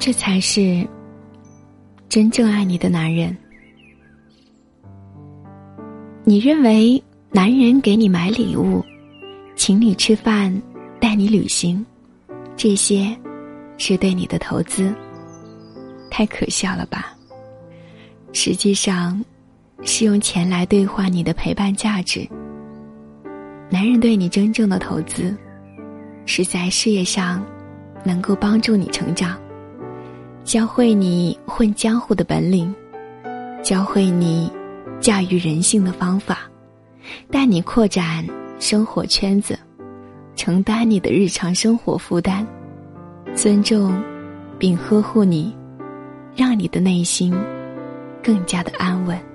这才是真正爱你的男人。你认为男人给你买礼物、请你吃饭、带你旅行，这些是对你的投资？太可笑了吧！实际上，是用钱来兑换你的陪伴价值。男人对你真正的投资，是在事业上能够帮助你成长，教会你混江湖的本领，教会你驾驭人性的方法，带你扩展生活圈子，承担你的日常生活负担，尊重并呵护你，让你的内心更加的安稳。